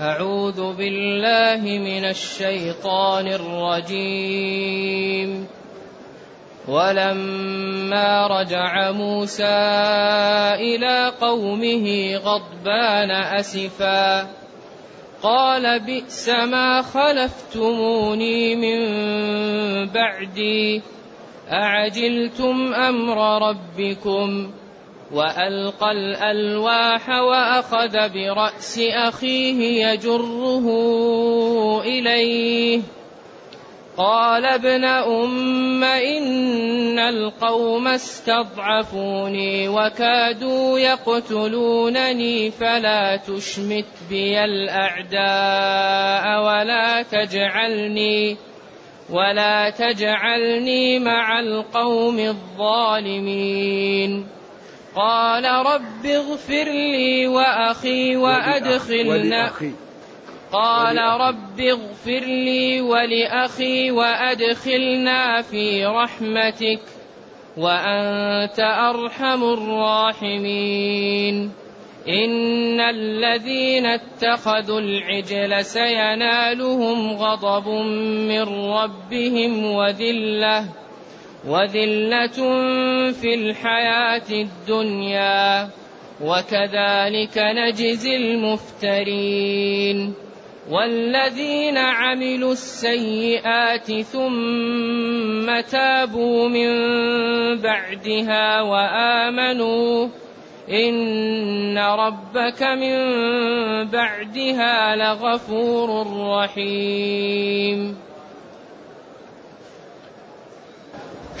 أعوذ بالله من الشيطان الرجيم. ولما رجع موسى إلى قومه غضبان أسفا قال بئس ما خلفتموني من بعدي أعجلتم أمر ربكم ۖ؟ وألقى الألواح وأخذ برأس أخيه يجره إليه. قال ابن أم إن القوم استضعفوني وكادوا يقتلونني فلا تشمت بي الأعداء ولا تجعلني ولا تجعلني مع القوم الظالمين. قال رب اغفر لي وأخي وأدخلنا. قال رب اغفر لي ولأخي وأدخلنا في رحمتك وأنت أرحم الراحمين. إن الذين اتخذوا العجل سينالهم غضب من ربهم وذلة. وذلة في الحياة الدنيا وكذلك نجزي المفترين. والذين عملوا السيئات ثم تابوا من بعدها وآمنوا إن ربك من بعدها لغفور رحيم.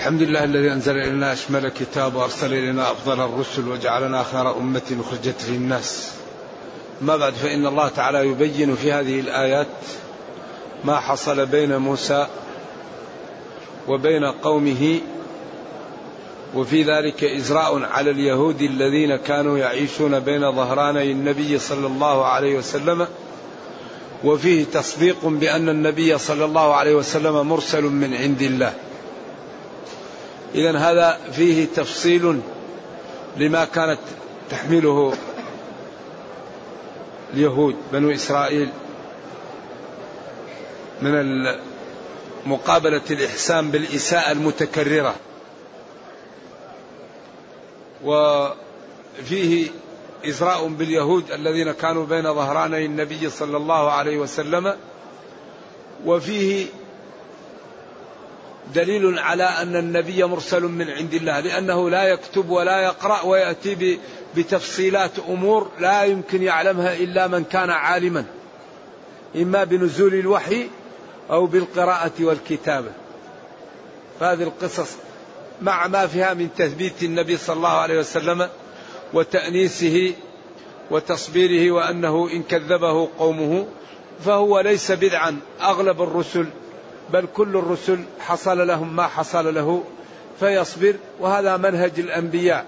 الحمد لله الذي أنزل إلينا أشمل كتاب وأرسل إلينا أفضل الرسل وجعلنا خير أمة أخرجت للناس. ما بعد فإن الله تعالى يبين في هذه الآيات ما حصل بين موسى وبين قومه وفي ذلك إزراء على اليهود الذين كانوا يعيشون بين ظهراني النبي صلى الله عليه وسلم وفيه تصديق بأن النبي صلى الله عليه وسلم مرسل من عند الله. إذا هذا فيه تفصيل لما كانت تحمله اليهود بنو إسرائيل من مقابلة الإحسان بالإساءة المتكررة. وفيه إزراء باليهود الذين كانوا بين ظهراني النبي صلى الله عليه وسلم. وفيه دليل على أن النبي مرسل من عند الله لأنه لا يكتب ولا يقرأ ويأتي بتفصيلات أمور لا يمكن يعلمها إلا من كان عالما إما بنزول الوحي أو بالقراءة والكتابة. فهذه القصص مع ما فيها من تثبيت النبي صلى الله عليه وسلم وتأنيسه وتصبيره وأنه إن كذبه قومه فهو ليس بدعا. أغلب الرسل بل كل الرسل حصل لهم ما حصل له فيصبر. وهذا منهج الأنبياء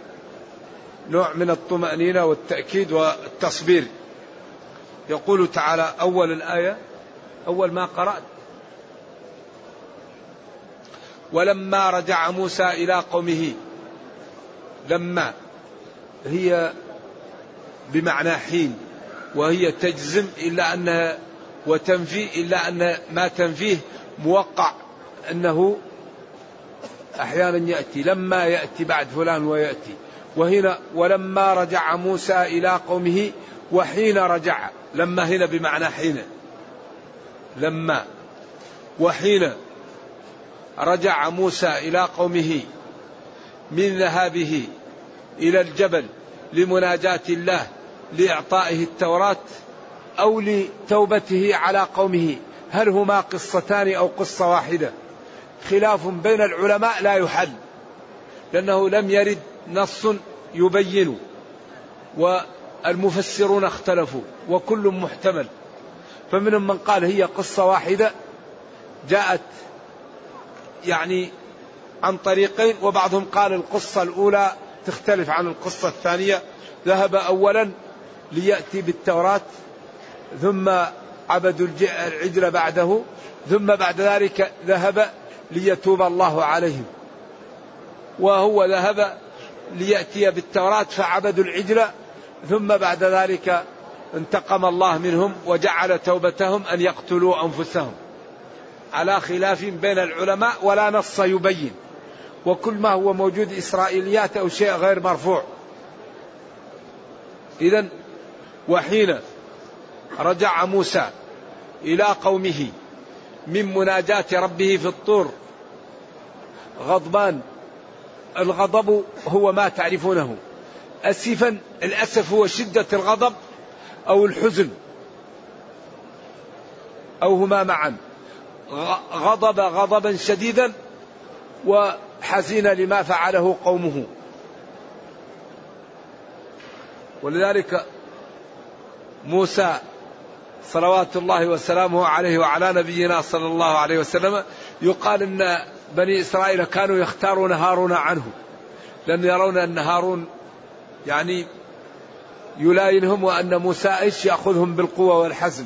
نوع من الطمأنينة والتأكيد والتصبير. يقول تعالى أول الآية أول ما قرأت. ولما رجع موسى إلى قومه لما هي بمعنى حين وهي تجزم إلا انها وتنفي إلا أن ما تنفيه موقع أنه أحيانا يأتي لما يأتي بعد فلان ويأتي. وهنا ولما رجع موسى إلى قومه وحين رجع لما هنا بمعنى حين. لما وحين رجع موسى إلى قومه من ذهابه إلى الجبل لمناجاة الله لإعطائه التوراة أو لتوبته على قومه. هل هما قصتان أو قصة واحدة؟ خلاف بين العلماء لا يحل لأنه لم يرد نص يبين والمفسرون اختلفوا وكل محتمل. فمنهم من قال هي قصة واحدة جاءت يعني عن طريقين وبعضهم قال القصة الأولى تختلف عن القصة الثانية. ذهب أولا ليأتي بالتوراة ثم عبدوا العجل بعده ثم بعد ذلك ذهب ليتوب الله عليهم. وهو ذهب ليأتي بالتوراة فعبدوا العجل ثم بعد ذلك انتقم الله منهم وجعل توبتهم أن يقتلوا أنفسهم. على خلاف بين العلماء ولا نص يبين. وكل ما هو موجود إسرائيليات أو شيء غير مرفوع. إذا وحين رجع موسى إلى قومه من مناجاة ربه في الطور. غضبان. الغضب هو ما تعرفونه. أسفا. الأسف هو شدة الغضب أو الحزن. أو هما معا. غضب غضبا شديدا وحزين لما فعله قومه. ولذلك موسى صلوات الله وسلامه عليه وعلى نبينا صلى الله عليه وسلم. يقال إن بني إسرائيل كانوا يختارون هارون عنه لأن يرون أن هارون يعني يلاينهم وأن موسى إيش يأخذهم بالقوة والحزم.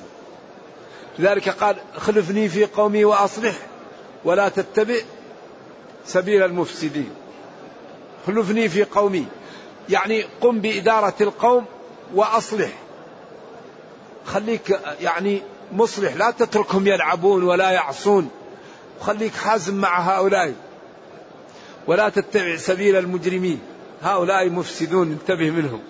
لذلك قال خلفني في قومي وأصلح ولا تتبع سبيل المفسدين. خلفني في قومي يعني قم بإدارة القوم وأصلح. خليك يعني مصلح لا تتركهم يلعبون ولا يعصون. خليك حازم مع هؤلاء. ولا تتبع سبيل المجرمين. هؤلاء مفسدون انتبه منهم.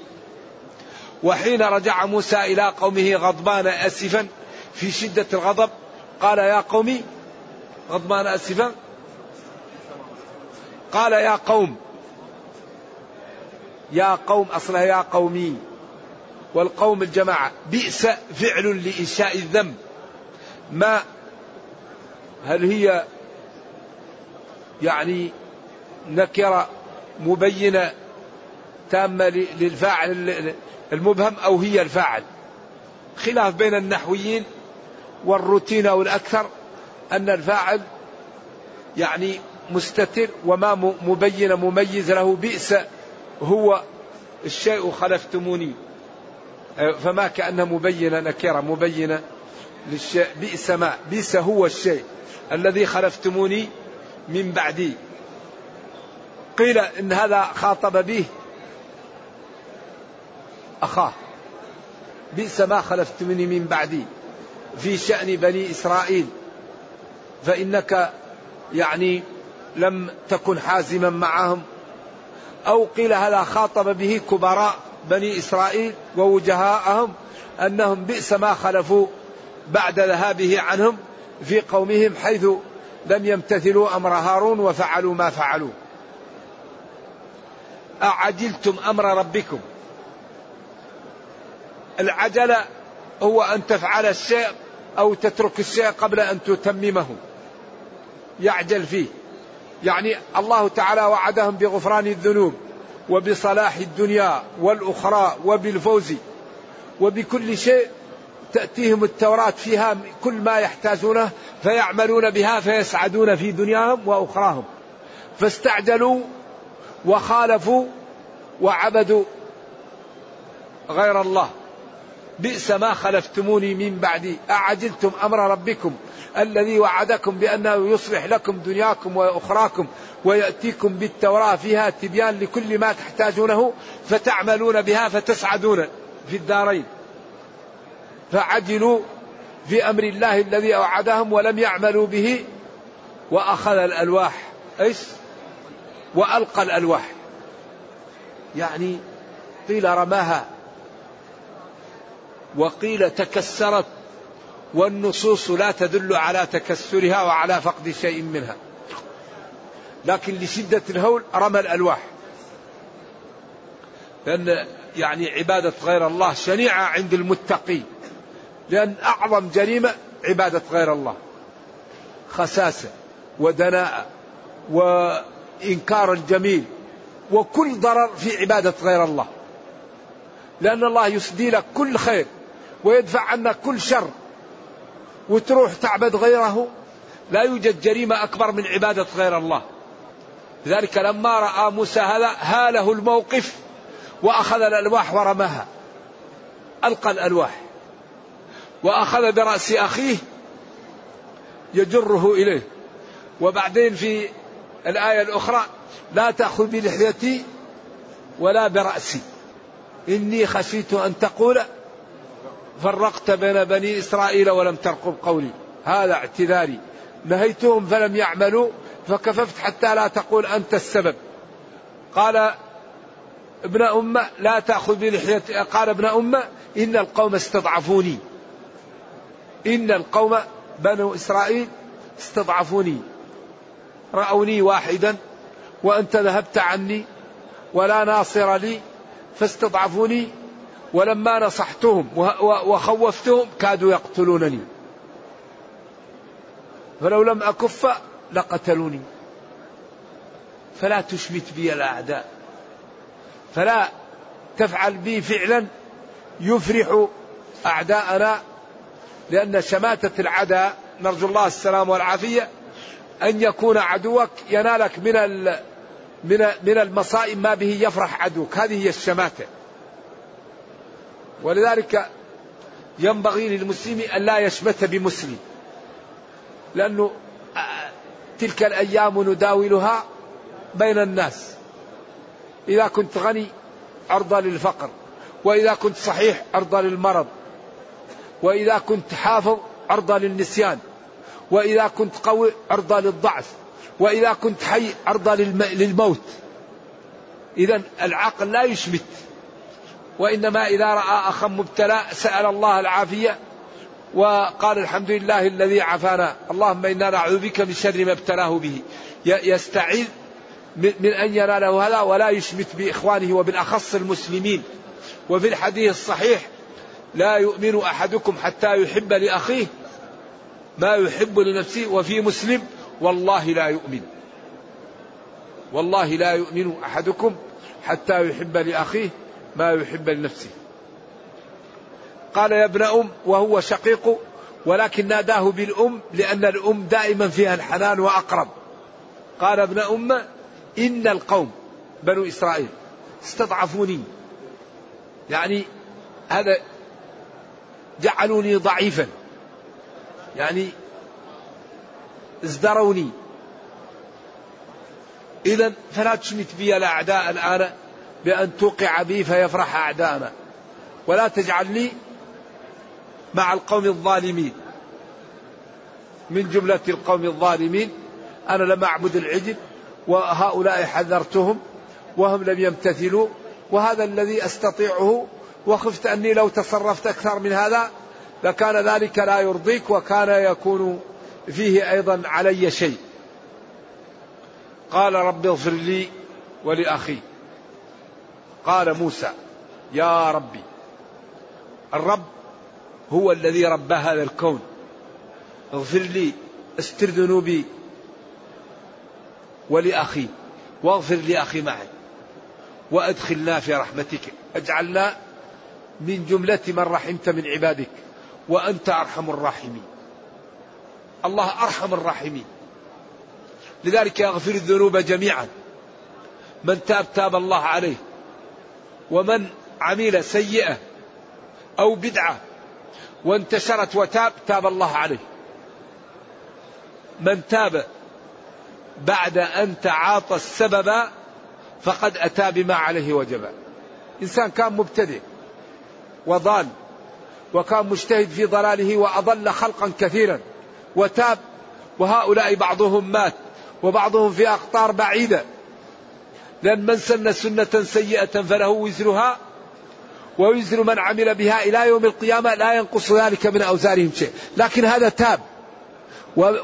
وحين رجع موسى إلى قومه غضبان أسفا في شدة الغضب قال يا قومي غضبان أسفا قال يا قوم يا قوم أصلها يا قومي. والقوم الجماعة بئس فعل لإنشاء الذنب. ما هل هي يعني نكرة مبينة تامة للفاعل المبهم أو هي الفاعل؟ خلاف بين النحويين والروتين أو الأكثر أن الفاعل يعني مستتر وما مبين مميز له بئس هو الشيء خلفتموني. فما كأنه مبينة نكرة مبينة للشيء. بئس ما بئس هو الشيء الذي خلفتموني من بعدي. قيل إن هذا خاطب به أخاه. بئس ما خلفتموني من بعدي. في شأن بني إسرائيل. فإنك يعني لم تكن حازما معهم. أو قيل هذا خاطب به كبراء بني إسرائيل ووجهاءهم أنهم بئس ما خلفوا بعد ذهابه عنهم في قومهم حيث لم يمتثلوا أمر هارون وفعلوا ما فعلوا. أعجلتم أمر ربكم. العجلة هو أن تفعل الشيء أو تترك الشيء قبل أن تتممه. يعجل فيه. يعني الله تعالى وعدهم بغفران الذنوب وبصلاح الدنيا والأخرى وبالفوز وبكل شيء تأتيهم التوراة فيها كل ما يحتاجونه فيعملون بها فيسعدون في دنياهم وأخراهم. فاستعجلوا وخالفوا وعبدوا غير الله. بئس ما خلفتموني من بعدي. أعجلتم أمر ربكم الذي وعدكم بأنه يصلح لكم دنياكم وأخراكم ويأتيكم بالتوراة فيها تبيان لكل ما تحتاجونه فتعملون بها فتسعدون في الدارين. فعجلوا في أمر الله الذي أوعدهم ولم يعملوا به وأخذ الألواح. إيش؟ وألقى الألواح. يعني قيل رماها. وقيل تكسرت والنصوص لا تدل على تكسرها وعلى فقد شيء منها. لكن لشدة الهول رمى الألواح. لأن يعني عبادة غير الله شنيعة عند المتقين. لأن أعظم جريمة عبادة غير الله. خساسة ودناءة وإنكار الجميل وكل ضرر في عبادة غير الله. لأن الله يسدي لك كل خير. ويدفع عنا كل شر. وتروح تعبد غيره لا يوجد جريمة أكبر من عبادة غير الله. لذلك لما رأى موسى هذا هاله الموقف وأخذ الألواح ورماها. ألقى الألواح. وأخذ برأس أخيه يجره إليه. وبعدين في الآية الأخرى لا تأخذ بلحيتي ولا برأسي. إني خشيت أن تقول فرقت بين بني إسرائيل ولم ترقب قولي. هذا اعتذاري. نهيتهم فلم يعملوا فكففت حتى لا تقول أنت السبب. قال ابن أمة لا تأخذ بلحية قال ابن أمة إن القوم استضعفوني. إن القوم بنو إسرائيل استضعفوني. رأوني واحدا وأنت ذهبت عني ولا ناصر لي فاستضعفوني. ولما نصحتهم وخوفتهم كادوا يقتلونني. فلو لم أكف لقتلوني. فلا تشمت بي الأعداء. فلا تفعل بي فعلا يفرح أعداءنا لأن شماتة العداء نرجو الله السلام والعافية أن يكون عدوك ينالك من من من المصائب ما به يفرح عدوك. هذه هي الشماتة. ولذلك ينبغي للمسلم أن لا يشمت بمسلم لأنه تلك الأيام نداولها بين الناس. إذا كنت غني عرضة للفقر وإذا كنت صحيح عرضة للمرض وإذا كنت حافظ عرضة للنسيان وإذا كنت قوي عرضة للضعف وإذا كنت حي عرضة للموت. إذا العقل لا يشمت. وإنما إذا رأى أخا مبتلى سأل الله العافية وقال الحمد لله الذي عافانا. اللهم إنا نعوذ بك من شر ما ابتلاه به. يستعيذ من أن يناله هذا ولا يشمت بإخوانه وبالأخص المسلمين. وفي الحديث الصحيح لا يؤمن أحدكم حتى يحب لأخيه ما يحب لنفسه وفي مسلم والله لا يؤمن. والله لا يؤمن أحدكم حتى يحب لأخيه ما يحب لنفسه. قال يا ابن أم وهو شقيق ولكن ناداه بالأم لأن الأم دائما فيها الحنان وأقرب. قال ابن أم إن القوم بنو إسرائيل استضعفوني. يعني هذا جعلوني ضعيفا. يعني ازدروني. إذا فلا تشمت بي الأعداء الآن بأن توقع بي فيفرح أعداءنا ولا تجعلني مع القوم الظالمين. من جملة القوم الظالمين أنا لم أعبد العجل وهؤلاء حذرتهم وهم لم يمتثلوا وهذا الذي أستطيعه وخفت أني لو تصرفت أكثر من هذا لكان ذلك لا يرضيك وكان يكون فيه أيضا علي شيء. قال رب اغفر لي ولأخي. قال موسى يا ربي الرب هو الذي ربى هذا الكون. اغفر لي استر ذنوبي ولأخي واغفر لأخي معي وأدخلنا في رحمتك. اجعلنا من جملة من رحمت من عبادك وأنت أرحم الراحمين. الله أرحم الراحمين. لذلك يغفر الذنوب جميعا. من تاب تاب الله عليه. ومن عمل سيئة أو بدعة وانتشرت وتاب تاب الله عليه. من تاب بعد أن تعاطى السبب فقد أتى بما عليه وجب. إنسان كان مبتدئ وضال وكان مجتهد في ضلاله وأضل خلقا كثيرا وتاب وهؤلاء بعضهم مات وبعضهم في أقطار بعيدة. لأن من سن سنة سيئة فله وزرها ووزر من عمل بها إلى يوم القيامة لا ينقص ذلك من أوزارهم شيء. لكن هذا تاب.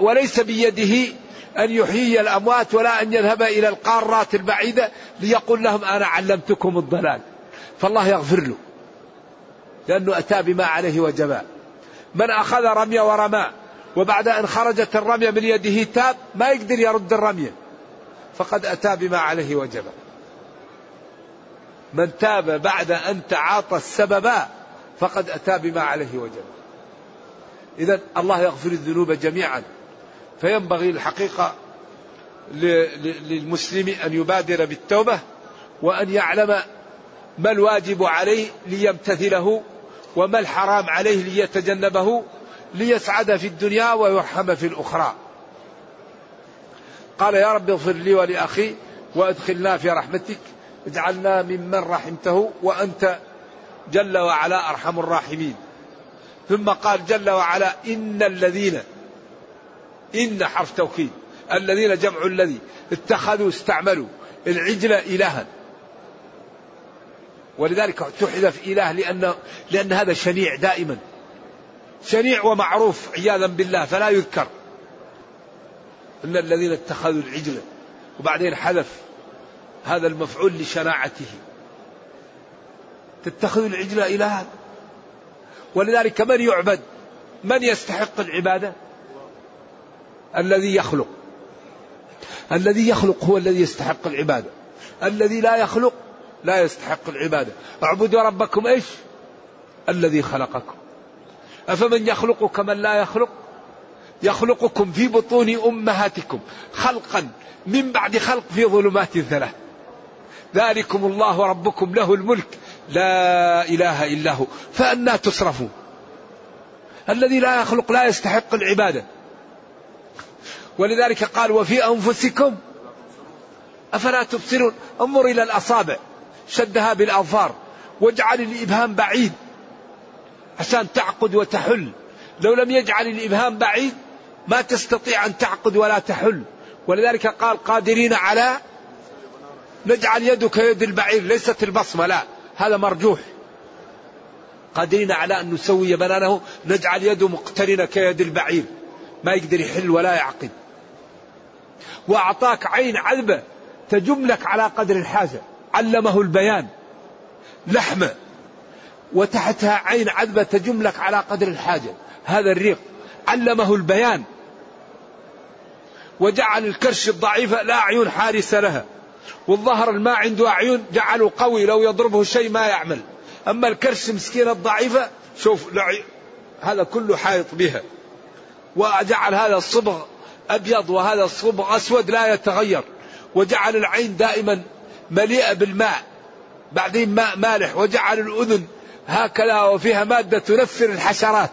وليس بيده أن يحيي الأموات ولا أن يذهب إلى القارات البعيدة ليقول لهم أنا علمتكم الضلال. فالله يغفر له. لأنه أتى بما عليه وجبا من أخذ رمية ورمى وبعد أن خرجت الرمية من يده تاب ما يقدر يرد الرمية فقد أتى بما عليه وجبا من تاب بعد أن تعاطى السبب فقد أتى بما عليه وجبا إذا الله يغفر الذنوب جميعا. فينبغي الحقيقة للمسلم أن يبادر بالتوبة وأن يعلم ما الواجب عليه ليمتثله وما الحرام عليه ليتجنبه ليسعد في الدنيا ويرحم في الأخرى. قال يا رب اغفر لي ولأخي وأدخلنا في رحمتك. اجعلنا ممن رحمته وأنت جل وعلا أرحم الراحمين. ثم قال جل وعلا إن الذين إن حرف توكيد. الذين جمع الذي اتخذوا استعملوا العجل إلها. ولذلك تحذف إله لأن لأن هذا شنيع دائما. شنيع ومعروف عياذا بالله فلا يذكر. إن الذين اتخذوا العجل وبعدين حذف هذا المفعول لشناعته. تتخذوا العجل إلها؟ ولذلك من يعبد؟ من يستحق العبادة؟ الذي يخلق. الذي يخلق هو الذي يستحق العبادة. الذي لا يخلق لا يستحق العبادة. اعبدوا ربكم إيش؟ الذي خلقكم. أفمن يخلق كمن لا يخلق؟ يخلقكم في بطون أمهاتكم خلقا من بعد خلق في ظلمات ثلاث ذلكم الله ربكم له الملك. لا إله إلا هو. فأنا تصرفون. الذي لا يخلق لا يستحق العبادة. ولذلك قال وفي أنفسكم أفلا تبصرون. انظر إلى الأصابع. شدها بالأظفار. واجعل الإبهام بعيد. عشان تعقد وتحل. لو لم يجعل الإبهام بعيد ما تستطيع أن تعقد ولا تحل. ولذلك قال قادرين على نجعل يدك يد البعير ليست البصمة لا. هذا مرجوح. قادرين على أن نسوي بنانه نجعل يده مقترنة كيد البعير. ما يقدر يحل ولا يعقد. وأعطاك عين عذبة تجملك على قدر الحاجة. علمه البيان. لحمة. وتحتها عين عذبة تجملك على قدر الحاجة. هذا الريق. علمه البيان. وجعل الكرش الضعيفة لا عيون حارسة لها. والظهر ما عنده أعين جعله قوي لو يضربه شيء ما يعمل. أما الكرش مسكين الضعيفة شوف هذا كله حائط بها. وجعل هذا الصبغ أبيض وهذا الصبغ أسود لا يتغير. وجعل العين دائما مليئة بالماء بعدين ماء مالح. وجعل الأذن هكذا وفيها مادة تنفر الحشرات.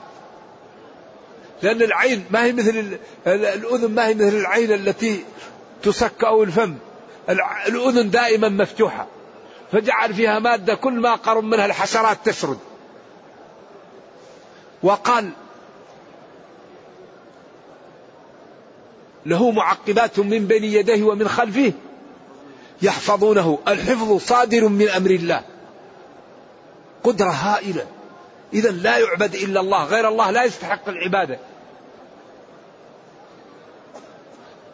لأن العين ما هي مثل الأذن ما هي مثل العين التي تسك أو الفم. الأذن دائما مفتوحة. فجعل فيها مادة كل ما قرب منها الحشرات تشرد وقال له معقبات من بين يديه ومن خلفه يحفظونه. الحفظ صادر من أمر الله. قدرة هائلة. اذا لا يعبد إلا الله. غير الله لا يستحق العبادة.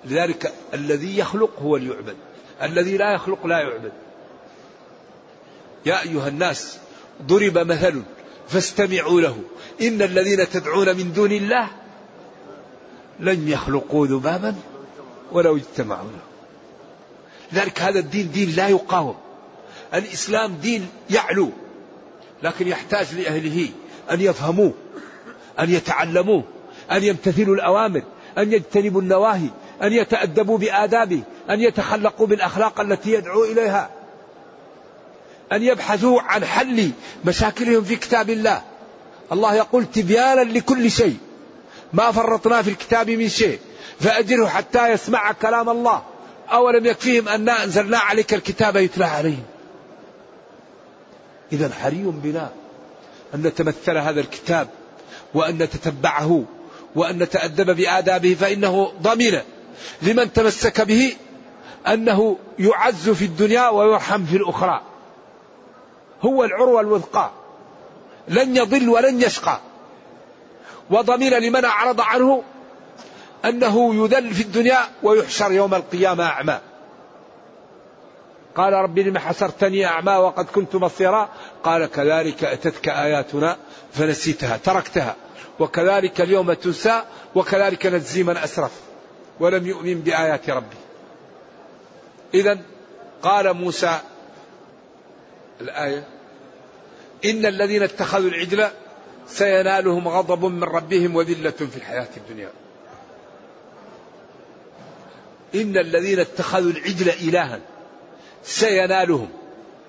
لذلك الذي يخلق هو اللي يعبد. الذي لا يخلق لا يعبد. يا أيها الناس ضرب مثل فاستمعوا له. إن الذين تدعون من دون الله لن يخلقوا ذبابا ولو اجتمعوا له. لذلك هذا الدين دين لا يقاوم. الإسلام دين يعلو لكن يحتاج لأهله أن يفهموه أن يتعلموه أن يمتثلوا الأوامر أن يجتنبوا النواهي. أن يتأدبوا بآدابه أن يتخلقوا بالأخلاق التي يدعو إليها أن يبحثوا عن حل مشاكلهم في كتاب الله. الله يقول تبيانا لكل شيء. ما فرطنا في الكتاب من شيء. فأجره حتى يسمع كلام الله. أولم يكفيهم أنا أنزلنا عليك الكتاب يتلى عليهم. إذا حري بنا أن نتمثل هذا الكتاب وأن نتتبعه وأن نتأدب بآدابه فإنه ضمن لمن تمسك به أنه يعز في الدنيا ويرحم في الأخرى. هو العروة الوثقى. لن يضل ولن يشقى. وضمن لمن أعرض عنه أنه يذل في الدنيا ويحشر يوم القيامة أعمى. قال رب لم حسرتني أعمى وقد كنت بصيرا قال كذلك أتتك آياتنا فنسيتها تركتها. وكذلك اليوم تنسى وكذلك نجزي من أسرف. ولم يؤمن بآيات ربي إذا قال موسى الآية إن الذين اتخذوا العجل سينالهم غضب من ربهم وذلة في الحياة الدنيا. إن الذين اتخذوا العجل إلها سينالهم.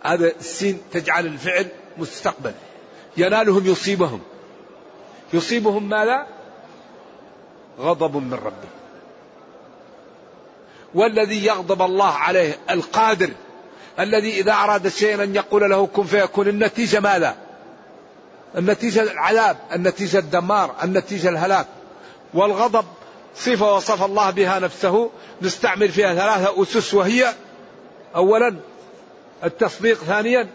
هذا السين تجعل الفعل مستقبل ينالهم يصيبهم. يصيبهم ماذا؟ غضب من ربه. والذي يغضب الله عليه القادر الذي إذا أراد شيئا أن يقول له كن فيكون النتيجة ماذا؟ النتيجة العذاب النتيجة الدمار النتيجة الهلاك. والغضب صفة وصف الله بها نفسه نستعمل فيها ثلاثة أسس وهي أولا التصديق ثانيا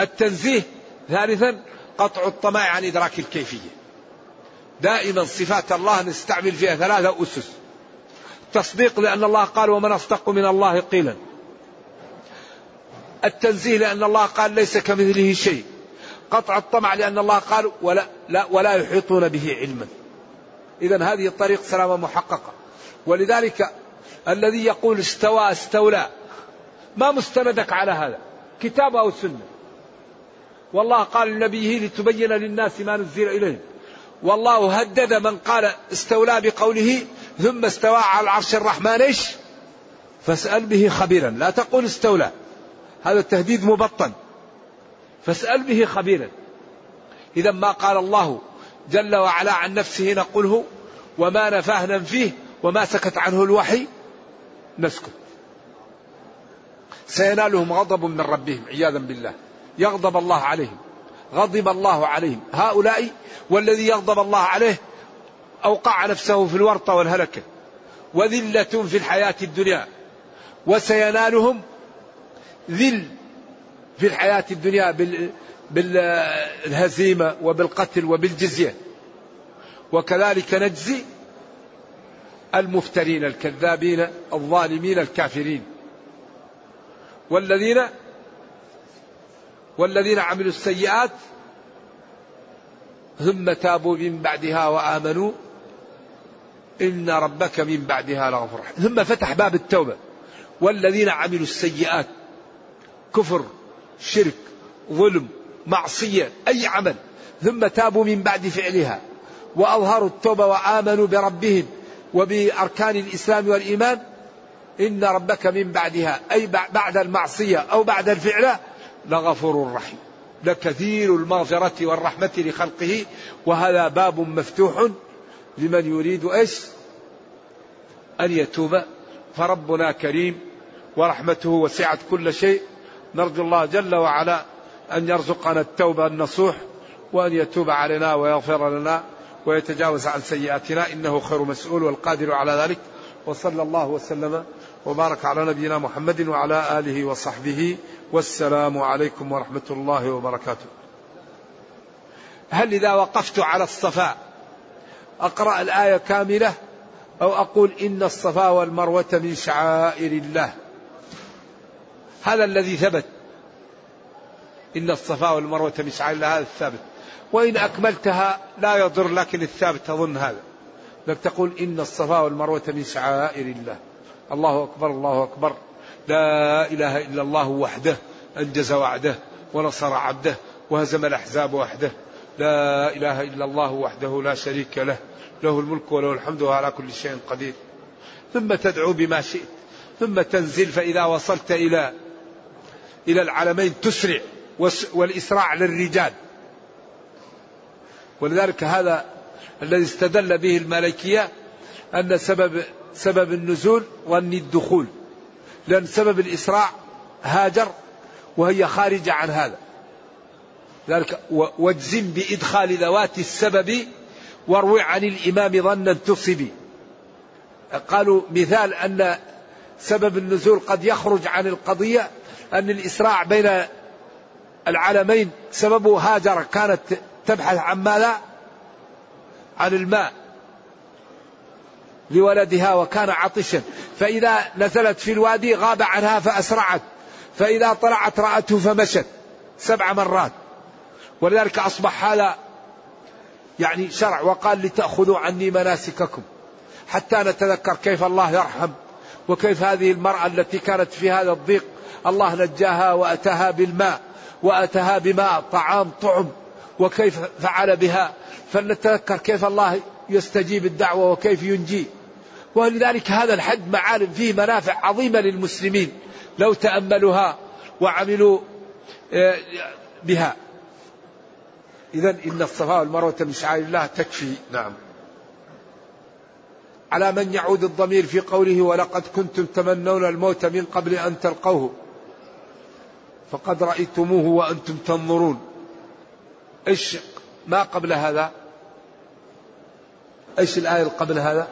التنزيه ثالثا قطع الطمع عن إدراك الكيفية. دائما صفات الله نستعمل فيها ثلاثة أسس. تصديق لأن الله قال ومن أصدق من الله قيلا. التنزيه لأن الله قال ليس كمثله شيء. قطع الطمع لأن الله قال ولا, لا ولا يحيطون به علما. إذا هذه الطريق سلامة محققة. ولذلك الذي يقول استوى استولى. ما مستندك على هذا؟ كتاب أو سنة. والله قال لنبيه لتبين للناس ما نزل إليهم والله هدد من قال استولى بقوله ثم استوى على العرش الرحمن إيش؟ فاسأل به خبيرا. لا تقول استولى. هذا التهديد مبطن. فاسأل به خبيرا. إذا ما قال الله جل وعلا عن نفسه نقوله وما نفاه ننفيه وما سكت عنه الوحي نسكت. سينالهم غضب من ربهم عياذا بالله. يغضب الله عليهم. غضب الله عليهم. هؤلاء والذي يغضب الله عليه أوقع نفسه في الورطة والهلكة. وذلة في الحياة الدنيا. وسينالهم ذل في الحياة الدنيا بالهزيمة وبالقتل وبالجزية. وكذلك نجزي المفترين الكذابين الظالمين الكافرين. والذين والذين عملوا السيئات ثم تابوا من بعدها وآمنوا إن ربك من بعدها لغفور ثم فتح باب التوبة. والذين عملوا السيئات كفر شرك ظلم معصية أي عمل. ثم تابوا من بعد فعلها. وأظهروا التوبة وآمنوا بربهم وبأركان الإسلام والإيمان. إن ربك من بعدها أي بعد المعصية أو بعد الفعل لغفور رحيم. لكثير المغفرة والرحمة لخلقه وهذا باب مفتوح لمن يريد أيش؟ أن يتوب. فربنا كريم ورحمته وسعت كل شيء. نرجو الله جل وعلا أن يرزقنا التوبة النصوح وأن يتوب علينا ويغفر لنا ويتجاوز عن سيئاتنا. إنه خير مسؤول والقادر على ذلك. وصلى الله وسلم وبارك على نبينا محمد وعلى آله وصحبه. والسلام عليكم ورحمة الله وبركاته. هل إذا وقفت على الصفاء أقرأ الآية كاملة أو أقول إن الصفا والمروة من شعائر الله. هذا الذي ثبت. إن الصفا والمروة من شعائر الله هذا الثابت. وإن أكملتها لا يضر لكن الثابت أظن هذا. لك تقول إن الصفا والمروة من شعائر الله. الله أكبر الله أكبر. لا إله إلا الله وحده أنجز وعده ونصر عبده وهزم الأحزاب وحده. لا إله إلا الله وحده لا شريك له له الملك وله الحمد وهو على كل شيء قدير. ثم تدعو بما شئت ثم تنزل فإذا وصلت إلى إلى العلمين تسرع والإسراع للرجال. ولذلك هذا الذي استدل به الملكية أن سبب سبب النزول ظني الدخول لأن سبب الإسراع هاجر وهي خارجة عن هذا. ذلك واجزم بإدخال ذوات السبب واروي عن الإمام ظنا تصبي قالوا مثال أن سبب النزول قد يخرج عن القضية أن الإسراع بين العالمين سببه هاجر كانت تبحث عن ماذا؟ عن الماء لولدها وكان عطشا. فإذا نزلت في الوادي غاب عنها فأسرعت. فإذا طلعت رأته فمشت سبع مرات. ولذلك أصبح هذا يعني شرع وقال لتأخذوا عني مناسككم حتى نتذكر كيف الله يرحم وكيف هذه المرأة التي كانت في هذا الضيق الله نجاها وأتاها بالماء وأتاها بماء طعام طعم وكيف فعل بها فلنتذكر كيف الله يستجيب الدعوة وكيف ينجي ولذلك هذا الحد معالم فيه منافع عظيمة للمسلمين لو تأملوها وعملوا آه، بها. إذا إن الصفا والمروة من شعائر الله تكفي. نعم. على من يعود الضمير في قوله ولقد كنتم تمنون الموت من قبل أن تلقوه فقد رأيتموه وأنتم تنظرون. إيش ما قبل هذا؟ إيش الآية قبل هذا؟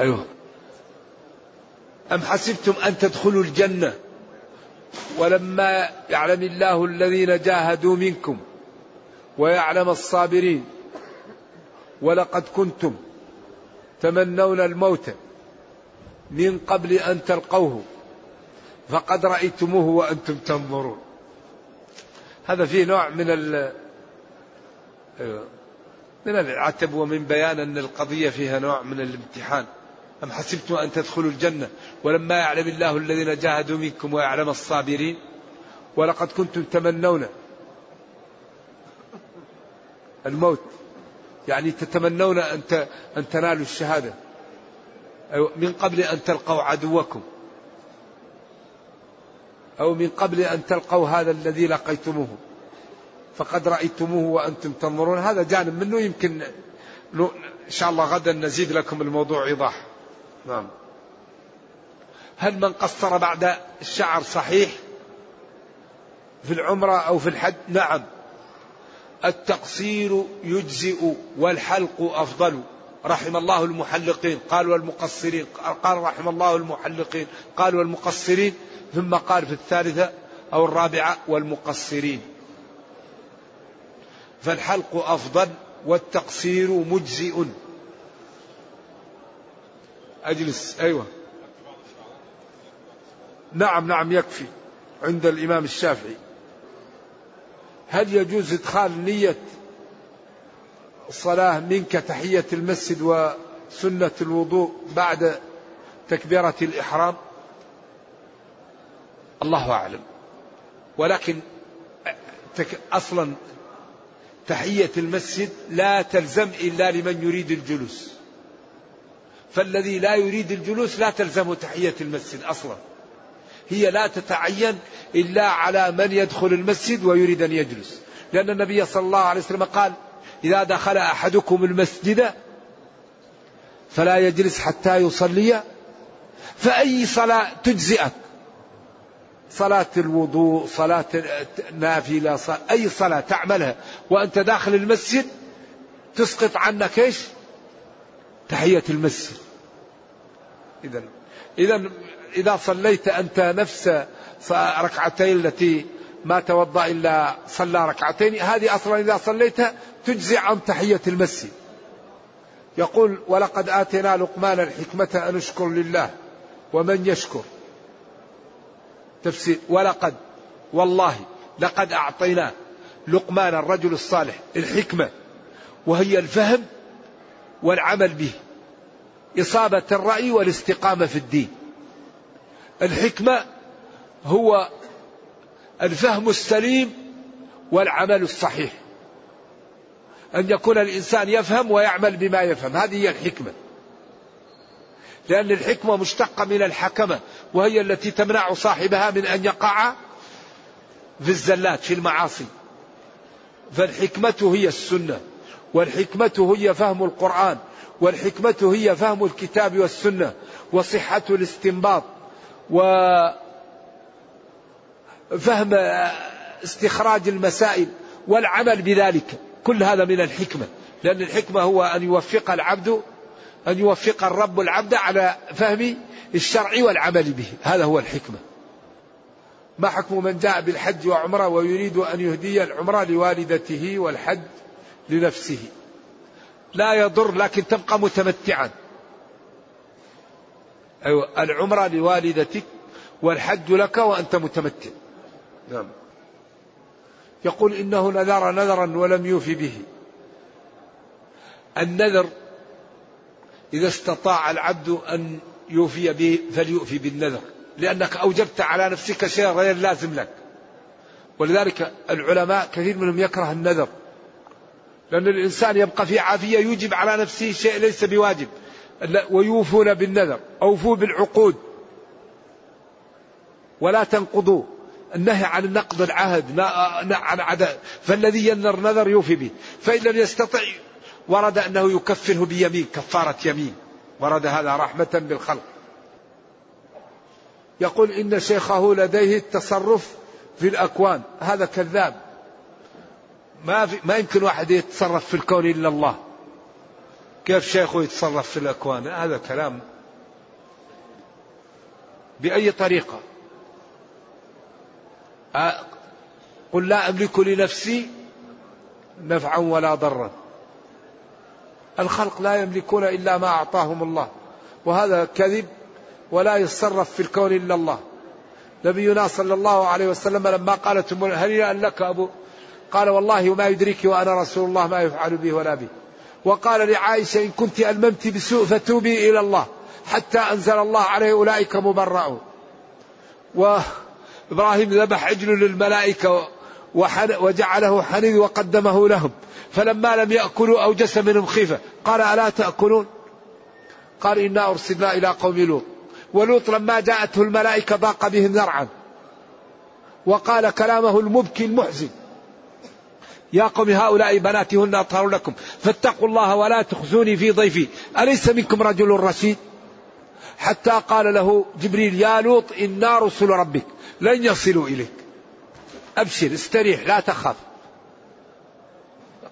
أيوه. أم حسبتم أن تدخلوا الجنة ولما يعلم الله الذين جاهدوا منكم ويعلم الصابرين ولقد كنتم تمنون الموت من قبل أن تلقوه فقد رأيتموه وأنتم تنظرون. هذا فيه نوع من ال من العتب ومن بيان أن القضية فيها نوع من الامتحان. أم حسبتم أن تدخلوا الجنة؟ ولما يعلم الله الذين جاهدوا منكم ويعلم الصابرين ولقد كنتم تمنون الموت. يعني تتمنون أن أن تنالوا الشهادة. من قبل أن تلقوا عدوكم. أو من قبل أن تلقوا هذا الذي لقيتموه. فقد رأيتموه وأنتم تنظرون. هذا جانب منه يمكن إن شاء الله غدا نزيد لكم الموضوع إيضاح. نعم. هل من قصر بعد الشعر صحيح في العمرة أو في الحج؟ نعم. التقصير يجزئ والحلق أفضل. رحم الله المحلقين. قال والمقصرين قال رحم الله المحلقين. قال والمقصرين ثم قال في الثالثة أو الرابعة والمقصرين. فالحلق أفضل والتقصير مجزئ. أجلس. أيوة. نعم نعم يكفي عند الإمام الشافعي. هل يجوز إدخال نية الصلاة منك تحية المسجد وسنة الوضوء بعد تكبيرة الإحرام؟ الله أعلم. ولكن أصلا تحية المسجد لا تلزم إلا لمن يريد الجلوس. فالذي لا يريد الجلوس لا تلزمه تحية المسجد أصلا. هي لا تتعين إلا على من يدخل المسجد ويريد أن يجلس. لأن النبي صلى الله عليه وسلم قال إذا دخل أحدكم المسجد فلا يجلس حتى يصلي فأي صلاة تجزئك؟ صلاة الوضوء صلاة نافلة صلاة أي صلاة تعملها وأنت داخل المسجد تسقط عنك إيش؟ تحية المسجد. إذا إذا إذا صليت أنت نفس ركعتين التي ما توضأ إلا صلى ركعتين. هذه أصلا إذا صليتها تجزي عن تحية المسجد. يقول ولقد آتينا لقمان الحكمة أن اشكر لله ومن يشكر. تفسير ولقد والله لقد أعطينا لقمان الرجل الصالح الحكمة وهي الفهم والعمل به إصابة الرأي والاستقامة في الدين. الحكمة هو الفهم السليم والعمل الصحيح. أن يكون الإنسان يفهم ويعمل بما يفهم. هذه هي الحكمة. لأن الحكمة مشتقة من الحكمة وهي التي تمنع صاحبها من أن يقع في الزلات في المعاصي. فالحكمة هي السنة والحكمة هي فهم القرآن والحكمة هي فهم الكتاب والسنة وصحة الاستنباط وفهم استخراج المسائل والعمل بذلك. كل هذا من الحكمة. لأن الحكمة هو أن يوفق العبد أن يوفق الرب العبد على فهم الشرع والعمل به. هذا هو الحكمة. ما حكم من جاء بالحج وعمرة ويريد أن يهدي العمرة لوالدته والحج لنفسه؟ لا يضر لكن تبقى متمتعا. أيوة العمرة لوالدتك والحج لك وأنت متمتع. نعم. يقول إنه نذر نذرا ولم يوفي به. النذر إذا استطاع العبد أن يوفي به فليؤفي بالنذر لأنك أوجبت على نفسك شيء غير لازم لك. ولذلك العلماء كثير منهم يكره النذر لأن الإنسان يبقى في عافية يوجب على نفسه شيء ليس بواجب. ويوفون بالنذر أوفوا بالعقود. ولا تنقضوا النهي عن نقض العهد عن عدد فالذي ينذر نذر يوفي به. فإن لم يستطع ورد أنه يكفره بيمين كفارة يمين. ورد هذا رحمة بالخلق. يقول إن شيخه لديه التصرف في الأكوان. هذا كذاب. ما في ما يمكن واحد يتصرف في الكون إلا الله. كيف شيخه يتصرف في الأكوان؟ هذا كلام بأي طريقة؟ قل لا أملك لنفسي نفعا ولا ضرا. الخلق لا يملكون إلا ما أعطاهم الله وهذا كذب ولا يتصرف في الكون إلا الله. نبينا صلى الله عليه وسلم لما قالت هل لك أبو قال والله وما يدريك وأنا رسول الله ما يفعل بي ولا بي. وقال لعائشة إن كنت ألممت بسوء فتوبي إلى الله حتى أنزل الله عليه أولئك مبرؤون وإبراهيم ذبح عجل للملائكة وجعله حنيذ وقدمه لهم. فلما لم يأكلوا أوجس منهم خيفة قال ألا تأكلون؟ قال إنا أرسلنا إلى قوم لوط. ولوط لما جاءته الملائكة ضاق بهم ذرعا. وقال كلامه المبكي المحزن. يا قوم هؤلاء بناتي هن أطهر لكم. فاتقوا الله ولا تخزوني في ضيفي. أليس منكم رجل رشيد؟ حتى قال له جبريل يا لوط إنا رسل ربك. لن يصلوا إليك. أبشر استريح لا تخاف.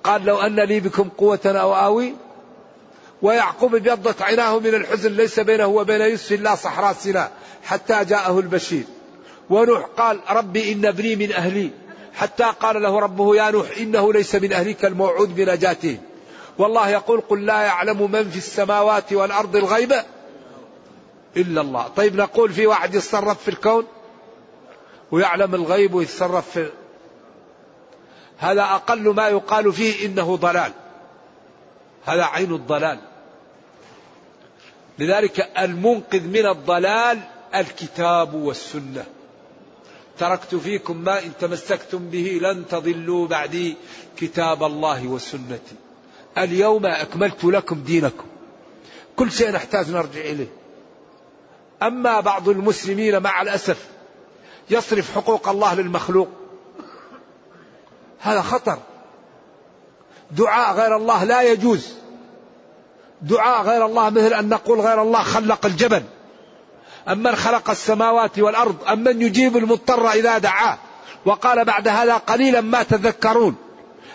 قال لو أن لي بكم قوة أو آوي ويعقوب ابيضت عيناه من الحزن ليس بينه وبين يوسف إلا صحراء سيناء حتى جاءه البشير. ونوح قال ربي إن ابني من أهلي. حتى قال له ربه يا نوح إنه ليس من أهلك الموعود بنجاته. والله يقول قل لا يعلم من في السماوات والأرض الغيب إلا الله. طيب نقول في واحد يتصرف في الكون؟ ويعلم الغيب ويتصرف في هذا أقل ما يقال فيه إنه ضلال. هذا عين الضلال. لذلك المنقذ من الضلال الكتاب والسنة. تركت فيكم ما إن تمسكتم به لن تضلوا بعدي كتاب الله وسنتي. اليوم أكملت لكم دينكم. كل شيء نحتاج نرجع إليه. أما بعض المسلمين مع الأسف يصرف حقوق الله للمخلوق. هذا خطر. دعاء غير الله لا يجوز. دعاء غير الله مثل أن نقول غير الله خلق الجبل. أمن خلق السماوات والأرض أمن يجيب المضطر إذا دعاه. وقال بعد هذا قليلا ما تذكرون.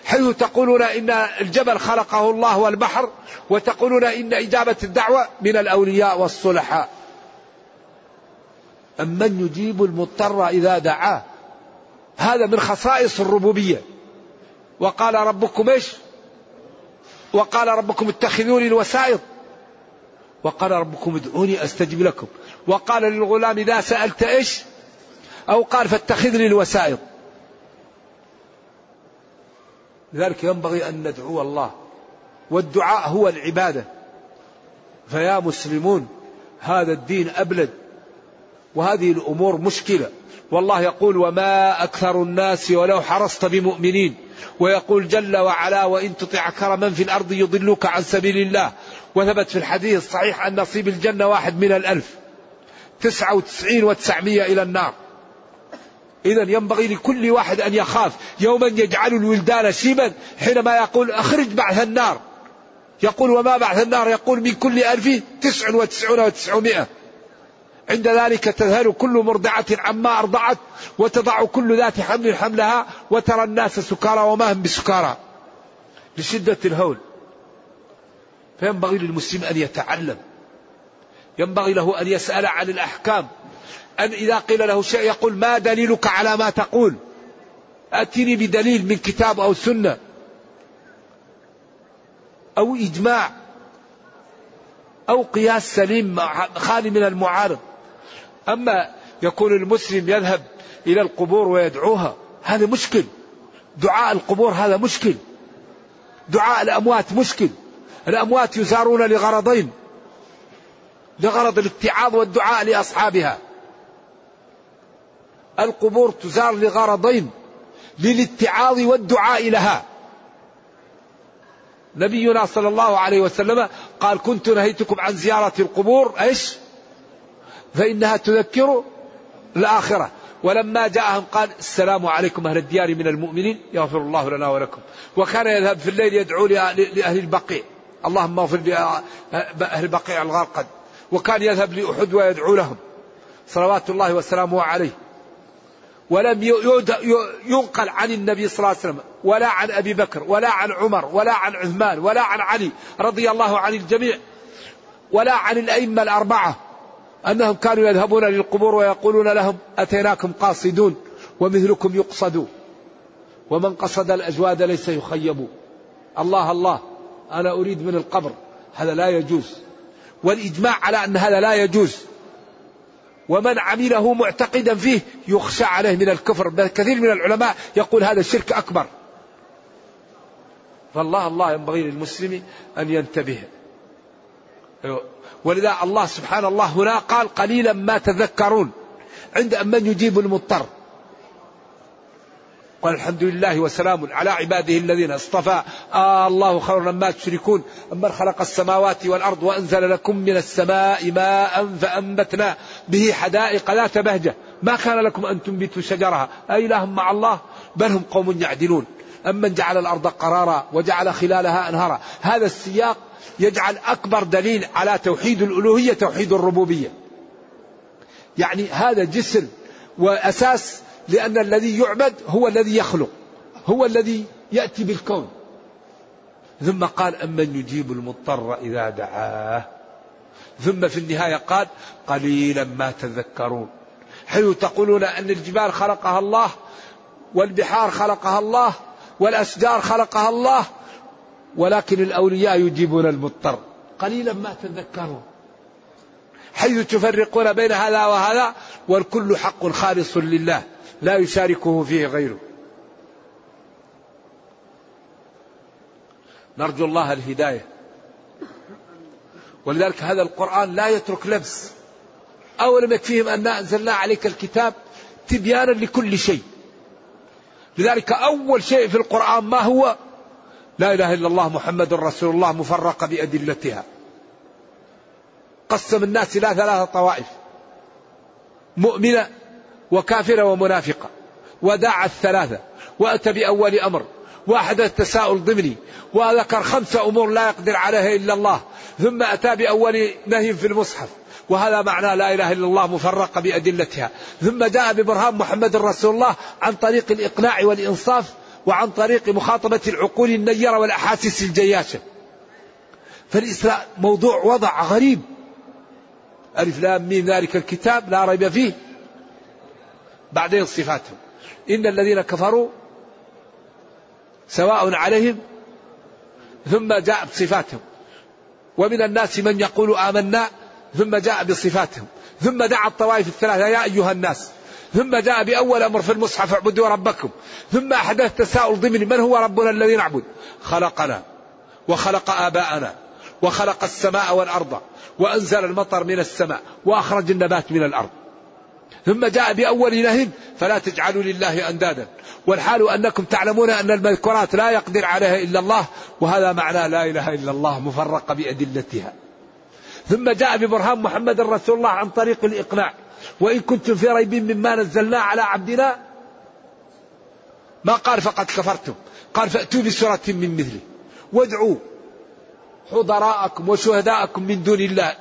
حيث تقولون إن الجبل خلقه الله والبحر وتقولون إن إجابة الدعوة من الأولياء والصلحاء. أمن يجيب المضطر إذا دعاه؟ هذا من خصائص الربوبية. وقال ربكم إيش؟ وقال ربكم اتخذوني الوسائط وقال ربكم ادعوني أستجب لكم. وقال للغلام إذا سألت إيش؟ أو قال فاتخذ لي الوسائط لذلك ينبغي أن ندعو الله. والدعاء هو العبادة. فيا مسلمون هذا الدين أبلد. وهذه الأمور مشكلة. والله يقول وما أكثر الناس ولو حرصت بمؤمنين. ويقول جل وعلا وإن تطع أكثر من في الأرض يضلوك عن سبيل الله. وثبت في الحديث الصحيح أن نصيب الجنة واحد من الألف. تسعة وتسعين وتسعمية إلى النار. إذا ينبغي لكل واحد أن يخاف. يوما يجعل الولدان شيبا حينما يقول أخرج بعث النار. يقول وما بعث النار؟ يقول من كل ألف تسع وتسعون وتسعمائة. عند ذلك تذهل كل مرضعة عما أرضعت وتضع كل ذات حمل حملها وترى الناس سكارى وما هم بسكارى. لشدة الهول. فينبغي للمسلم أن يتعلم. ينبغي له أن يسأل عن الأحكام. أن إذا قيل له شيء يقول ما دليلك على ما تقول؟ أتني بدليل من كتاب أو سنة. أو إجماع. أو قياس سليم خالي من المعارض. أما يكون المسلم يذهب إلى القبور ويدعوها هذا مشكل. دعاء القبور هذا مشكل. دعاء الأموات مشكل. الأموات يزارون لغرضين. لغرض الاتعاظ والدعاء لأصحابها. القبور تزار لغرضين للاتعاظ والدعاء لها. نبينا صلى الله عليه وسلم قال كنت نهيتكم عن زيارة القبور. إيش؟ فإنها تذكر الآخرة. ولما جاءهم قال السلام عليكم أهل الديار من المؤمنين يغفر الله لنا ولكم. وكان يذهب في الليل يدعو لأهل البقيع. اللهم اغفر لأهل بقيع الغرقد. وكان يذهب لأحد ويدعو لهم. صلوات الله وسلامه عليه. ولم ينقل عن النبي صلى الله عليه وسلم ولا عن أبي بكر ولا عن عمر ولا عن عثمان ولا عن علي رضي الله عن الجميع ولا عن الأئمة الأربعة. أنهم كانوا يذهبون للقبور ويقولون لهم أتيناكم قاصدون ومثلكم يقصد. ومن قصد الأجواد ليس يخيب. الله الله أنا أريد من القبر. هذا لا يجوز. والإجماع على أن هذا لا يجوز. ومن عمله معتقدا فيه يخشى عليه من الكفر. كثير من العلماء يقول هذا شرك أكبر. فالله الله ينبغي للمسلم أن ينتبه. ولذا الله سبحانه الله هنا قال قليلا ما تذكرون عند من يجيب المضطر. قال الحمد لله وسلام على عباده الذين اصطفى. آه الله خير ما تشركون. أمن خلق السماوات والأرض وأنزل لكم من السماء ماء فأنبتنا به حدائق ذات بهجة. ما كان لكم أن تنبتوا شجرها. أإله مع الله؟ بل هم قوم يعدلون. أمن جعل الأرض قرارا وجعل خلالها أنهارا. هذا السياق يجعل أكبر دليل على توحيد الألوهية توحيد الربوبية. يعني هذا جسر وأساس لأن الذي يعبد هو الذي يخلق هو الذي يأتي بالكون. ثم قال أمن يجيب المضطر إذا دعاه؟ ثم في النهاية قال قليلا ما تذكرون. حيث تقولون أن الجبال خلقها الله والبحار خلقها الله والأشجار خلقها الله ولكن الأولياء يجيبون المضطر. قليلا ما تذكرون حيث تفرقون بين هذا وهذا والكل حق خالص لله لا يشاركه فيه غيره. نرجو الله الهداية. ولذلك هذا القرآن لا يترك لبس. أولم يكفيهم أن أنزلنا عليك الكتاب تبيانا لكل شيء. لذلك أول شيء في القرآن ما هو؟ لا إله إلا الله محمد رسول الله مفرقة بأدلتها. قسم الناس إلى ثلاثة طوائف. مؤمنة وكافرة ومنافقة. ودعا الثلاثة. وأتى بأول أمر. وأحدث تساؤل ضمني. وذكر خمسة أمور لا يقدر عليها إلا الله. ثم أتى بأول نهي في المصحف. وهذا معنى لا إله إلا الله مفرقة بأدلتها. ثم جاء ببرهان محمد رسول الله عن طريق الإقناع والإنصاف وعن طريق مخاطبة العقول النيرة والأحاسيس الجياشة. فالإسلام موضوع وضع غريب. ألف لام ميم ذلك الكتاب لا ريب فيه. بعدين صفاتهم. إن الذين كفروا سواء عليهم. ثم جاء بصفاتهم. ومن الناس من يقول آمنا ثم جاء بصفاتهم ثم دعا الطوائف الثلاثة يا أيها الناس. ثم جاء بأول أمر في المصحف اعبدوا ربكم. ثم أحدث تساؤل ضمني من هو ربنا الذي نعبد؟ خلقنا وخلق آباءنا وخلق السماء والأرض وأنزل المطر من السماء وأخرج النبات من الأرض. ثم جاء بأول نهي فلا تجعلوا لله أندادا. والحال أنكم تعلمون أن المذكورات لا يقدر عليها إلا الله وهذا معنى لا إله إلا الله مفرقة بأدلتها. ثم جاء ببرهان محمد رسول الله عن طريق الإقناع وإن كنتم في ريب مما نزلنا على عبدنا ما قال فقد كفرتم. قال فأتوا بسورة من مثله. وادعوا حضراءكم وشهداءكم من دون الله.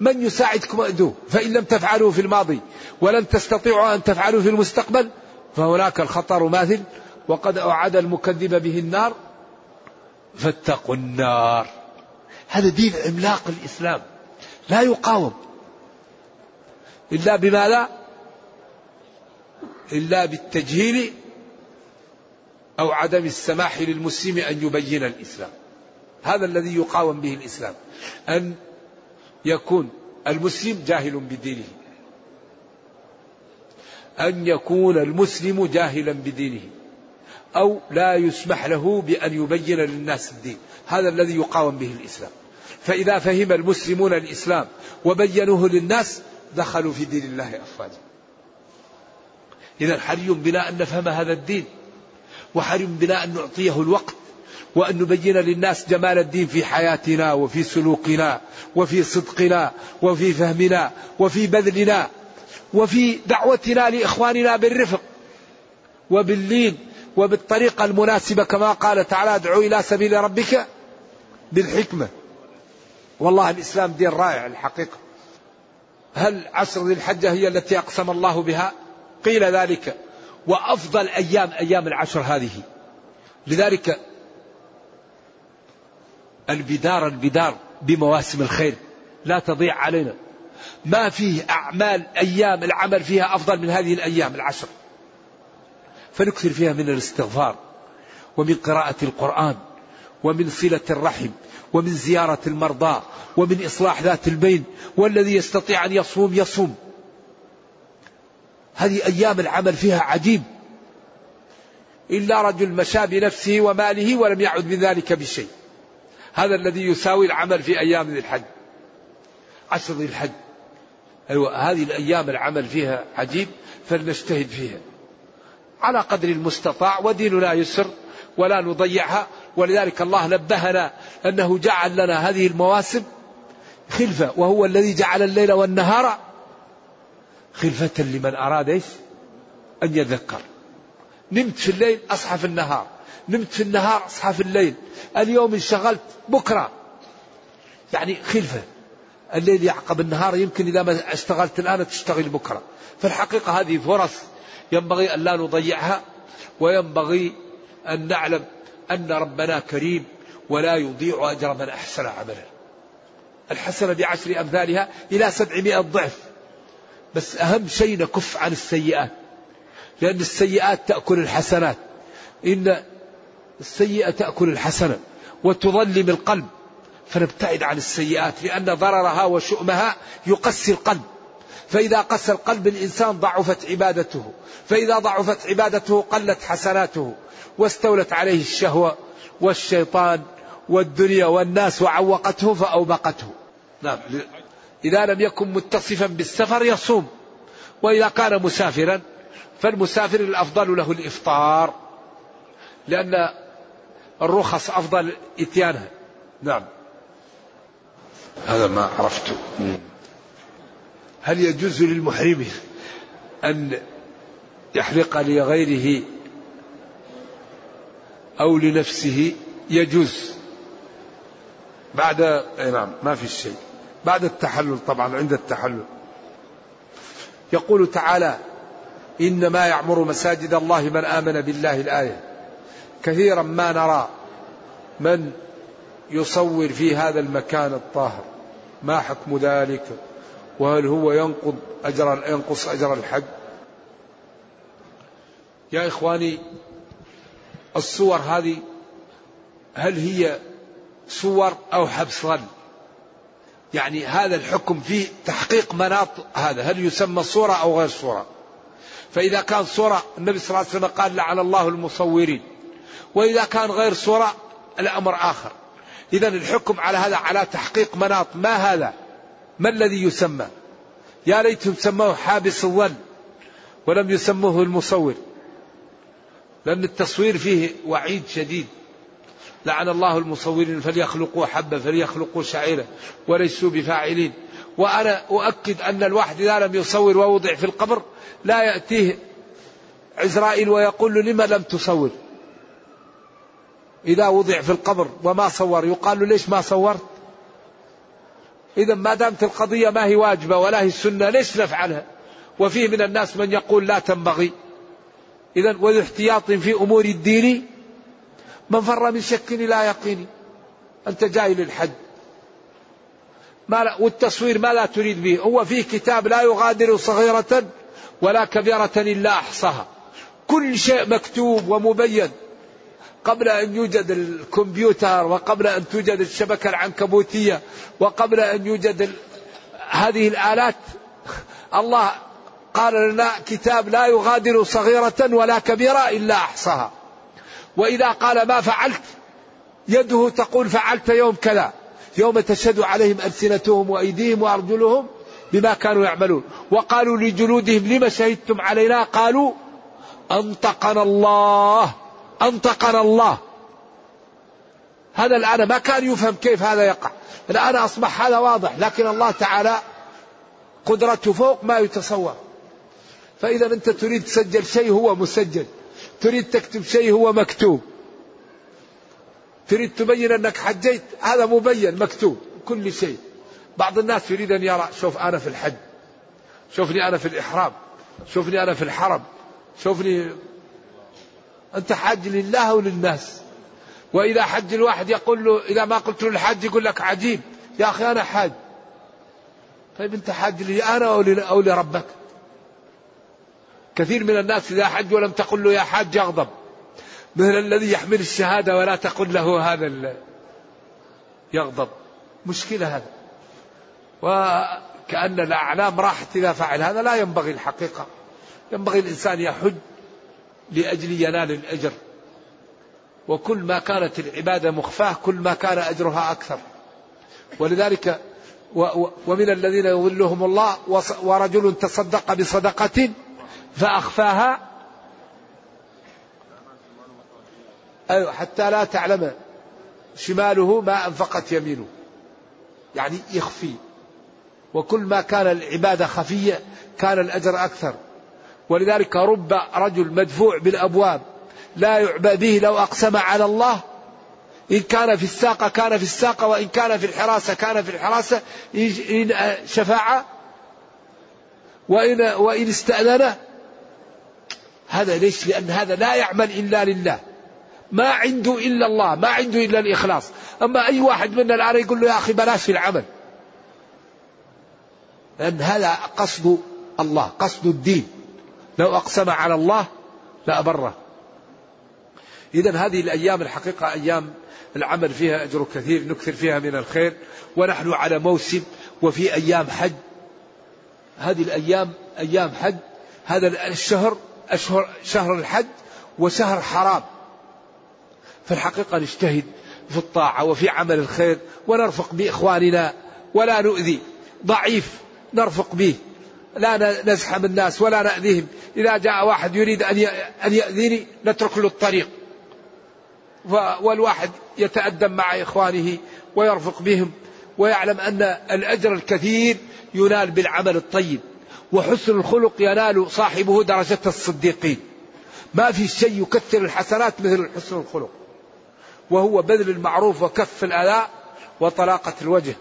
من يساعدكم أدوه فإن لم تفعلوا في الماضي ولن تستطيعوا أن تفعلوا في المستقبل فهناك الخطر ماثل. وقد أوعد المكذب به النار فاتقوا النار. هذا دين عملاق الإسلام. لا يقاوم. إلا بماذا إلا بالتجهيل أو عدم السماح للمسلم أن يبين الإسلام. هذا الذي يقاوم به الإسلام. أن يكون المسلم جاهل بدينه. أن يكون المسلم جاهلا بدينه. أو لا يسمح له بأن يبين للناس الدين. هذا الذي يقاوم به الإسلام. فإذا فهم المسلمون الإسلام وبينوه للناس دخلوا في دين الله أفواجا. إذا حري بنا أن نفهم هذا الدين وحري بنا أن نعطيه الوقت وأن نبين للناس جمال الدين في حياتنا وفي سلوكنا وفي صدقنا وفي فهمنا وفي بذلنا وفي دعوتنا لإخواننا بالرفق وباللين وبالطريقة المناسبة كما قال تعالى ادعو إلى سبيل ربك بالحكمة. والله الإسلام دين رائع الحقيقة. هل عشر ذي الحجة هي التي أقسم الله بها؟ قيل ذلك. وأفضل أيام أيام العشر هذه. لذلك البدار البدار بمواسم الخير. لا تضيع علينا. ما فيه أعمال أيام العمل فيها أفضل من هذه الأيام العشر فنكثر فيها من الاستغفار ومن قراءة القرآن ومن صلة الرحم ومن زيارة المرضى ومن إصلاح ذات البين والذي يستطيع أن يصوم يصوم. هذه أيام العمل فيها عجيب. إلا رجل مشى بنفسه وماله ولم يعد من ذلك بشيء. هذا الذي يساوي العمل في أيام ذي الحج. عشر ذي الحج. أيوة هذه الأيام العمل فيها عجيب فلنجتهد فيها. على قدر المستطاع وديننا يسر ولا نضيعها. ولذلك الله نبهنا أنه جعل لنا هذه المواسم خلفة وهو الذي جعل الليل والنهار خلفة لمن أراد إيش؟ أن يذكر. نمت في الليل أصحى في النهار نمت في النهار أصحى في الليل. اليوم انشغلت بكرة. يعني خلفة. الليل يعقب النهار يمكن إذا ما اشتغلت الآن تشتغل بكرة. فالحقيقة هذه فرص ينبغي أن لا نضيعها وينبغي أن نعلم أن ربنا كريم ولا يضيع أجر من أحسن عملا. الحسنة بعشر أمثالها إلى سبعمائة ضعف. بس أهم شيء نكف عن السيئات. لأن السيئات تأكل الحسنات. إن السيئة تأكل الحسنة وتظلم القلب. فنبتعد عن السيئات. لأن ضررها وشؤمها يقسي القلب. فإذا قسى القلب الإنسان ضعفت عبادته. فإذا ضعفت عبادته قلت حسناته. واستولت عليه الشهوة والشيطان والدنيا والناس وعوقته فأوبقته. نعم. إذا لم يكن متصفا بالسفر يصوم وإذا كان مسافرا فالمسافر الأفضل له الإفطار لأن الرخص أفضل إتيانها نعم. هذا ما عرفته هل يجوز للمحرم أن يحرق لغيره أو لنفسه يجوز. بعد نعم ما في شيء. بعد التحلل طبعا عند التحلل. يقول تعالى إنما يعمر مساجد الله من آمن بالله الآية. كثيرا ما نرى من يصور في هذا المكان الطاهر. ما حكم ذلك؟ وهل هو ينقض أجر ينقص أجر الحج؟ يا إخواني الصور هذه هل هي صور أو حبس ظن؟ يعني هذا الحكم فيه تحقيق مناط هذا هل يسمى صورة أو غير صورة؟ فإذا كان صورة النبي صلى الله عليه وسلم قال لعن الله المصورين. وإذا كان غير صورة الأمر آخر. إذا الحكم على هذا على تحقيق مناط. ما هذا؟ ما الذي يسمى؟ يا ليتهم سموه حابس الظن ولم يسموه المصور. لأن التصوير فيه وعيد شديد. لعن الله المصورين فليخلقوا حبة فليخلقوا شعيرة وليسوا بفاعلين. وأنا أؤكد أن الواحد إذا لم يصور ووضع في القبر لا يأتيه عزرائيل ويقول له لما لم تصور؟ إذا وضع في القبر وما صور يقال له ليش ما صورت؟ إذا ما دامت القضية ما هي واجبة ولا هي السنة ليش نفعلها؟ وفيه من الناس من يقول لا تنبغي. إذا وذو احتياط في أمور الدين من فر من شك إلى يقين. أنت جاي للحج ما لا والتصوير ما لا تريد به. هو فيه كتاب لا يغادر صغيرة ولا كبيرة إلا أحصاها. كل شيء مكتوب ومبين. قبل أن يوجد الكمبيوتر وقبل أن توجد الشبكة العنكبوتية وقبل أن يوجد هذه الآلات الله قال لنا كتاب لا يغادر صغيرة ولا كبيرة إلا أحصاها. وإذا قال ما فعلت يده تقول فعلت يوم كذا. يوم تشهد عليهم ألسنتهم وأيديهم وأرجلهم بما كانوا يعملون. وقالوا لجلودهم لما شهدتم علينا؟ قالوا أنطقنا الله أنطقنا الله. هذا الآن ما كان يفهم كيف هذا يقع. الآن أصبح هذا واضح لكن الله تعالى قدرته فوق ما يتصور. فإذا أنت تريد تسجل شيء هو مسجل. تريد تكتب شيء هو مكتوب. تريد تبين أنك حجيت هذا مبين مكتوب كل شيء. بعض الناس يريد أن يرى شوف أنا في الحج. شوفني أنا في الإحرام. شوفني أنا في الحرم. شوفني أنت حاج لله أو للناس وإذا حج الواحد يقول له إذا ما قلت له الحاج يقول لك عجيب. يا أخي أنا حاج. طيب أنت حاج لي أنا أو لربك؟ كثير من الناس إذا حج ولم تقل له يا حاج يغضب مثل الذي يحمل الشهادة ولا تقل له هذا يغضب. مشكلة هذا. وكأن الأعلام راحت إذا فعل هذا. لا ينبغي الحقيقة. ينبغي الإنسان يحج لأجل ينال الأجر. وكل ما كانت العبادة مخفاة كل ما كان أجرها أكثر. ولذلك ومن الذين يظلهم الله ورجل تصدق بصدقة فأخفاها. أيوة حتى لا تعلم شماله ما أنفقت يمينه. يعني يخفي. وكل ما كان العبادة خفية كان الأجر أكثر. ولذلك رب رجل مدفوع بالأبواب لا يعبى به لو أقسم على الله. إن كان في الساقة كان في الساقة وإن كان في الحراسة كان في الحراسة. إن شفاعة. وإن, وإن استأذن هذا ليش؟ لأن هذا لا يعمل إلا لله. ما عنده إلا الله ما عنده إلا الإخلاص. أما أي واحد منا الآن يقول له يا أخي بلاش العمل. لأن هذا قصد الله قصد الدين. لو أقسم على الله لأبره إذا هذه الأيام الحقيقة أيام العمل فيها أجر كثير نكثر فيها من الخير. ونحن على موسم وفي أيام حج. هذه الأيام أيام حج. هذا الشهر أشهر شهر الحج وشهر حرام. فالحقيقة نجتهد في الطاعة وفي عمل الخير ونرفق بإخواننا ولا نؤذي. ضعيف نرفق به. لا نزحم الناس ولا نأذيهم. إذا جاء واحد يريد أن يأذيني نترك له الطريق. والواحد يتأدب مع إخوانه ويرفق بهم ويعلم أن الأجر الكثير ينال بالعمل الطيب. وحسن الخلق ينال صاحبه درجة الصديقين. ما في شيء يكثر الحسنات مثل حسن الخلق. وهو بذل المعروف وكف الأذى وطلاقة الوجه.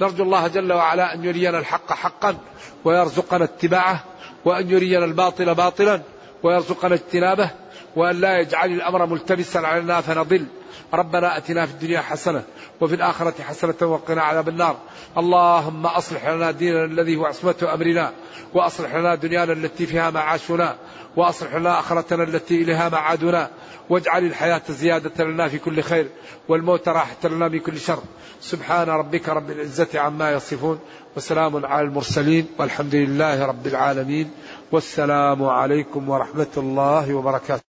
نرجو الله جل وعلا أن يرينا الحق حقا ويرزقنا اتباعه وأن يرينا الباطل باطلا ويرزقنا اجتنابه. وأن لا يجعل الأمر ملتبسا علينا فنضل. ربنا أتنا في الدنيا حسنة وفي الآخرة حسنة وقنا عذاب النار. اللهم أصلح لنا ديننا الذي هو عصمة أمرنا وأصلح لنا دنيانا التي فيها معاشنا وأصلح لنا آخرتنا التي إليها معادنا. واجعل الحياة زيادة لنا في كل خير والموت راحة لنا من كل شر. سبحان ربك رب العزة عما يصفون وسلام على المرسلين والحمد لله رب العالمين. والسلام عليكم ورحمة الله وبركاته.